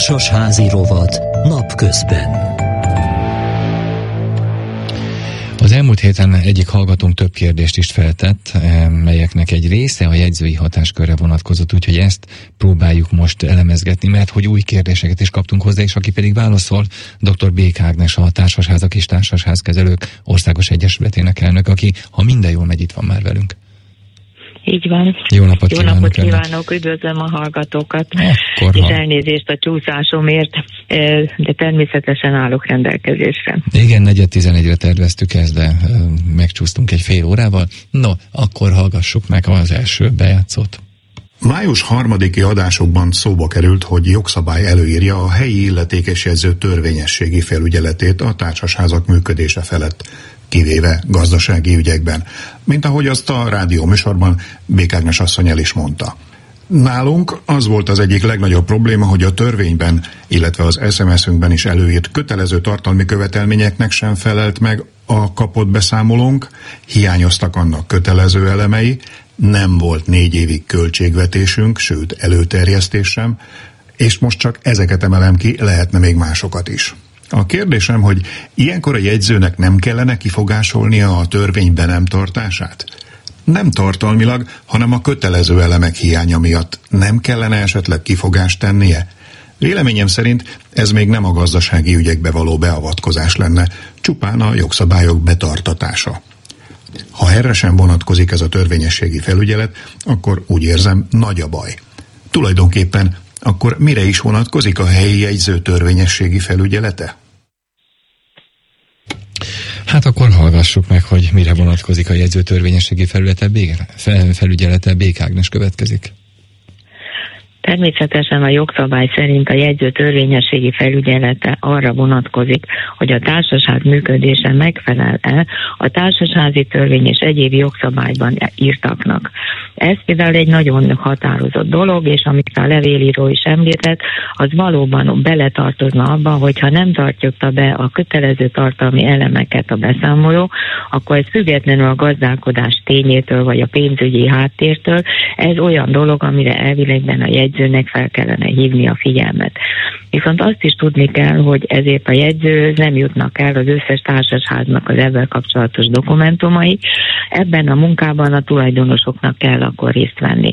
Társasházi rovat napközben. Az elmúlt héten egyik hallgatónk több kérdést is feltett, eh, melyeknek egy része a jegyzői hatáskörre vonatkozott, úgyhogy ezt próbáljuk most elemezgetni, mert hogy új kérdéseket is kaptunk hozzá, és aki pedig válaszol, dr. Bék Ágnes, a Társasházak és Társasházkezelők Országos Egyesületének elnök, aki, ha minden jól megy, itt van már velünk. Így van. Jó napot Jó kívánok! napot önnek. kívánok, üdvözlöm a hallgatókat, Akkor, és ha... elnézést a csúszásomért, de természetesen állok rendelkezésre. Igen, negyed tizenegyre terveztük ezt, de megcsúsztunk egy fél órával. No, akkor hallgassuk meg az első bejátszót. Május harmadiki adásokban szóba került, hogy jogszabály előírja a helyi illetékes jegyző törvényességi felügyeletét a társasházak működése felett, kivéve gazdasági ügyekben, mint ahogy azt a rádió műsorban Békágnes asszony el is mondta. Nálunk az volt az egyik legnagyobb probléma, hogy a törvényben, illetve az SMS-ünkben is előírt kötelező tartalmi követelményeknek sem felelt meg a kapott beszámolónk, hiányoztak annak kötelező elemei, nem volt négy évig költségvetésünk, sőt előterjesztés sem, és most csak ezeket emelem ki, lehetne még másokat is. A kérdésem, hogy ilyenkor a jegyzőnek nem kellene kifogásolnia a törvény be nem tartását? Nem tartalmilag, hanem a kötelező elemek hiánya miatt nem kellene esetleg kifogást tennie? Véleményem szerint ez még nem a gazdasági ügyekbe való beavatkozás lenne, csupán a jogszabályok betartatása. Ha erre sem vonatkozik ez a törvényességi felügyelet, akkor úgy érzem, nagy a baj. Tulajdonképpen akkor mire is vonatkozik a helyi jegyző törvényességi felügyelete? Hát akkor hallgassuk meg, hogy mire vonatkozik a jegyző törvényességi felülete, fel, felügyelete Bék Ágnes következik. Természetesen a jogszabály szerint a jegyző törvényességi felügyelete arra vonatkozik, hogy a társaság működése megfelel-e a társasági törvény és egyéb jogszabályban írtaknak. Ez például egy nagyon határozott dolog, és amit a levélíró is említett, az valóban beletartozna abba, hogyha nem tartjuk be a kötelező tartalmi elemeket a beszámoló, akkor ez függetlenül a gazdálkodás tényétől vagy a pénzügyi háttértől, ez olyan dolog, amire elvilegben a jegyzőnek fel kellene hívni a figyelmet. Viszont azt is tudni kell, hogy ezért a jegyző nem jutnak el az összes társasháznak az ezzel kapcsolatos dokumentumai. Ebben a munkában a tulajdonosoknak kell akkor részt venni.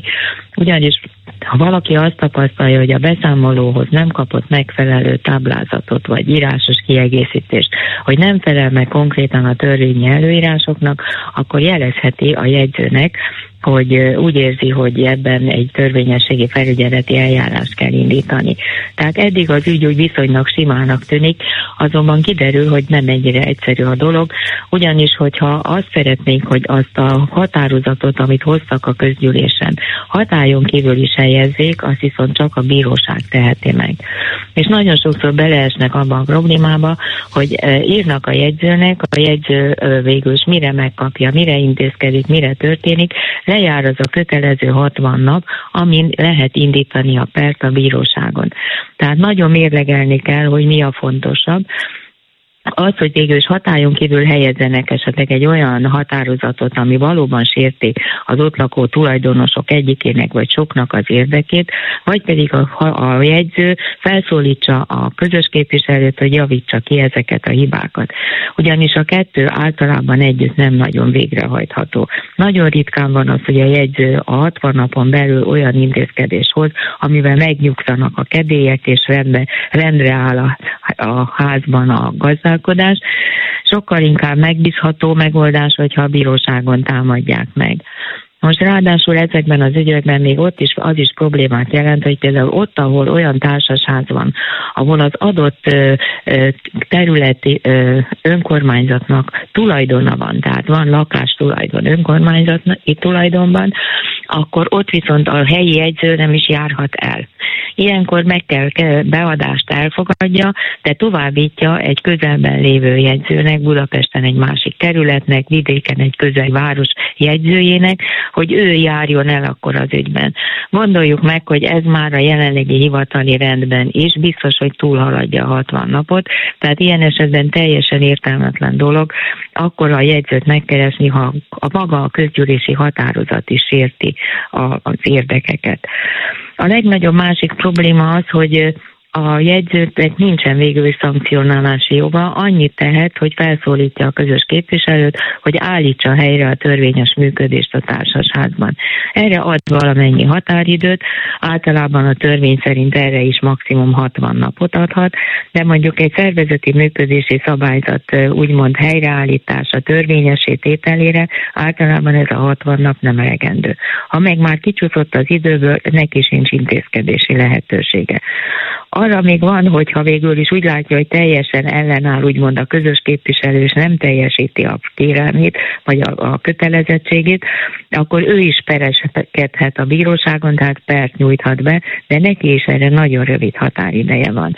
Ugyanis ha valaki azt tapasztalja, hogy a beszámolóhoz nem kapott megfelelő táblázatot vagy írásos kiegészítést, hogy nem felel meg konkrétan a törvényi előírásoknak, akkor jelezheti a jegyzőnek, hogy úgy érzi, hogy ebben egy törvényességi felügyeleti eljárást kell indítani. Tehát eddig az ügy úgy viszonylag simának tűnik, azonban kiderül, hogy nem ennyire egyszerű a dolog, ugyanis, hogyha azt szeretnénk, hogy azt a határozatot, amit hoztak a közgyűlésen, hatályon kívül is helyezzék, azt viszont csak a bíróság teheti meg. És nagyon sokszor beleesnek abban a problémába, hogy írnak a jegyzőnek, a jegyző végül is mire megkapja, mire intézkedik, mire történik, lejár az a kötelező 60 nap, amin lehet indítani a pert a bíróságon. Tehát nagyon mérlegelni kell, hogy mi a fontosabb, az, hogy végül is hatályon kívül helyezzenek esetleg egy olyan határozatot, ami valóban sérti az ott lakó tulajdonosok egyikének vagy soknak az érdekét, vagy pedig a, a jegyző felszólítsa a közös képviselőt, hogy javítsa ki ezeket a hibákat. Ugyanis a kettő általában együtt nem nagyon végrehajtható. Nagyon ritkán van az, hogy a jegyző a 60 napon belül olyan intézkedés hoz, amivel megnyugszanak a kedélyek, és rendbe, rendre áll a, a házban a gazdálkodás. Sokkal inkább megbízható megoldás, hogyha a bíróságon támadják meg. Most ráadásul ezekben az ügyekben még ott is az is problémát jelent, hogy például ott, ahol olyan társasház van, ahol az adott területi önkormányzatnak tulajdona van, tehát van lakástulajdon önkormányzati tulajdonban, akkor ott viszont a helyi jegyző nem is járhat el. Ilyenkor meg kell beadást elfogadja, de továbbítja egy közelben lévő jegyzőnek, Budapesten egy másik területnek, vidéken egy közel város jegyzőjének, hogy ő járjon el akkor az ügyben. Gondoljuk meg, hogy ez már a jelenlegi hivatali rendben is biztos, hogy túlhaladja a 60 napot, tehát ilyen esetben teljesen értelmetlen dolog, akkor a jegyzőt megkeresni, ha a maga a közgyűlési határozat is sérti a, az érdekeket. A legnagyobb másik probléma az, hogy a jegyzőnek nincsen végül is szankcionálási joga, annyit tehet, hogy felszólítja a közös képviselőt, hogy állítsa helyre a törvényes működést a társasházban. Erre ad valamennyi határidőt, általában a törvény szerint erre is maximum 60 napot adhat, de mondjuk egy szervezeti működési szabályzat úgymond helyreállítása törvényesé tételére általában ez a 60 nap nem elegendő. Ha meg már kicsúszott az időből, neki sincs intézkedési lehetősége. Arra még van, hogyha végül is úgy látja, hogy teljesen ellenáll úgymond a közös képviselő, és nem teljesíti a kérelmét, vagy a, a kötelezettségét, akkor ő is pereskedhet a bíróságon, tehát pert nyújthat be, de neki is erre nagyon rövid határideje van.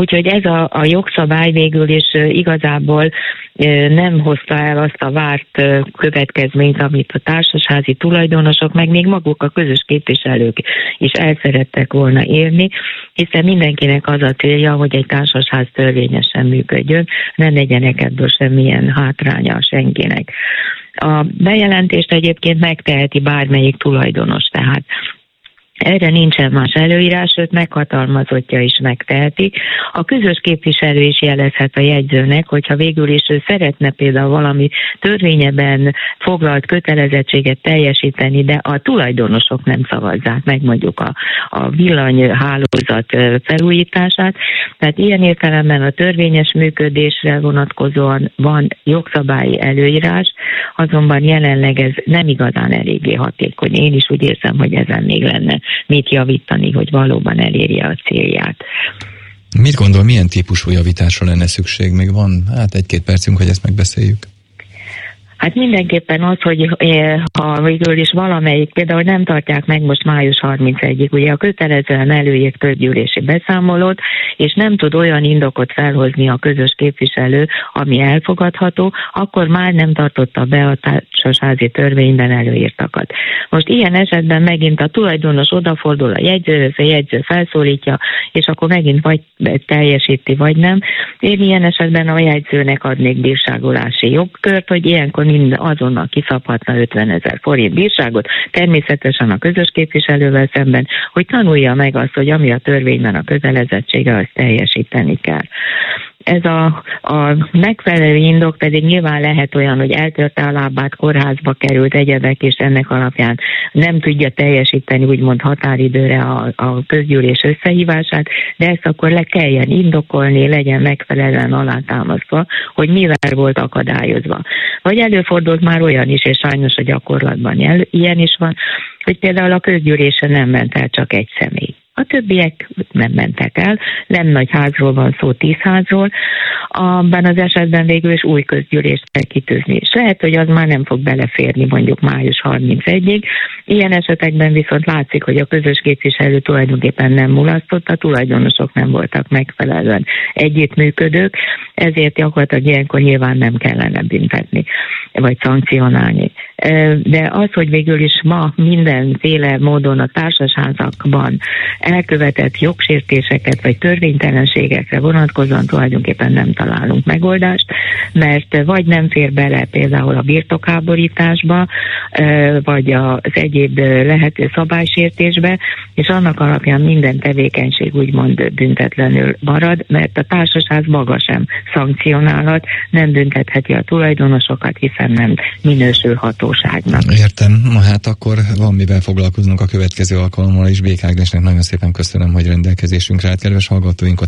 Úgyhogy ez a, a jogszabály végül is igazából nem hozta el azt a várt következményt, amit a társasházi tulajdonosok, meg még maguk a közös képviselők is el szerettek volna érni, hiszen mindenkinek az a célja, hogy egy társasház törvényesen működjön, ne legyenek ebből semmilyen hátránya senkinek. A bejelentést egyébként megteheti bármelyik tulajdonos, tehát erre nincsen más előírás, őt meghatalmazottja is megteheti. A közös képviselő is jelezhet a jegyzőnek, hogyha végül is ő szeretne például valami törvényeben foglalt kötelezettséget teljesíteni, de a tulajdonosok nem szavazzák meg mondjuk a, a villanyhálózat felújítását. Tehát ilyen értelemben a törvényes működésre vonatkozóan van jogszabályi előírás, azonban jelenleg ez nem igazán eléggé hatékony. Én is úgy érzem, hogy ezen még lenne mit javítani, hogy valóban elérje a célját. Mit gondol, milyen típusú javításra lenne szükség? Még van hát egy-két percünk, hogy ezt megbeszéljük. Hát mindenképpen az, hogy eh, ha végül is valamelyik, például nem tartják meg most május 31-ig, ugye a kötelezően előírt közgyűlési beszámolót, és nem tud olyan indokot felhozni a közös képviselő, ami elfogadható, akkor már nem tartotta be a társasházi törvényben előírtakat. Most ilyen esetben megint a tulajdonos odafordul a jegyzőhöz, a jegyző felszólítja, és akkor megint vagy teljesíti, vagy nem. Én ilyen esetben a jegyzőnek adnék bírságolási jogkört, hogy ilyenkor mind azonnal kiszabhatna 50 ezer forint bírságot, természetesen a közös képviselővel szemben, hogy tanulja meg azt, hogy ami a törvényben a kötelezettsége, azt teljesíteni kell. Ez a, a megfelelő indok pedig nyilván lehet olyan, hogy eltörte a lábát, kórházba került egyebek, és ennek alapján nem tudja teljesíteni úgymond határidőre a, a közgyűlés összehívását, de ezt akkor le kelljen indokolni, legyen megfelelően alátámasztva, hogy mivel volt akadályozva. Vagy előfordult már olyan is, és sajnos a gyakorlatban ilyen is van, hogy például a közgyűlésen nem ment el csak egy személy. A többiek nem mentek el, nem nagy házról van szó, tíz házról, abban az esetben végül is új közgyűlést kell kitűzni. És lehet, hogy az már nem fog beleférni mondjuk május 31-ig. Ilyen esetekben viszont látszik, hogy a közös képviselő tulajdonképpen nem mulasztott, a tulajdonosok nem voltak megfelelően együttműködők, ezért gyakorlatilag ilyenkor nyilván nem kellene büntetni, vagy szankcionálni. De az, hogy végül is ma mindenféle módon a társasházakban elkövetett jogsértéseket vagy törvénytelenségekre vonatkozóan tulajdonképpen nem találunk megoldást, mert vagy nem fér bele például a birtokáborításba, vagy az egyéb lehető szabálysértésbe, és annak alapján minden tevékenység úgymond büntetlenül marad, mert a társaság maga sem szankcionálhat, nem büntetheti a tulajdonosokat, hiszen nem minősül hatóságnak. Értem, hát akkor van mivel foglalkoznunk a következő alkalommal is. Bék nagyon szépen köszönöm, hogy rendelkezésünkre állt, kedves hallgatóink, a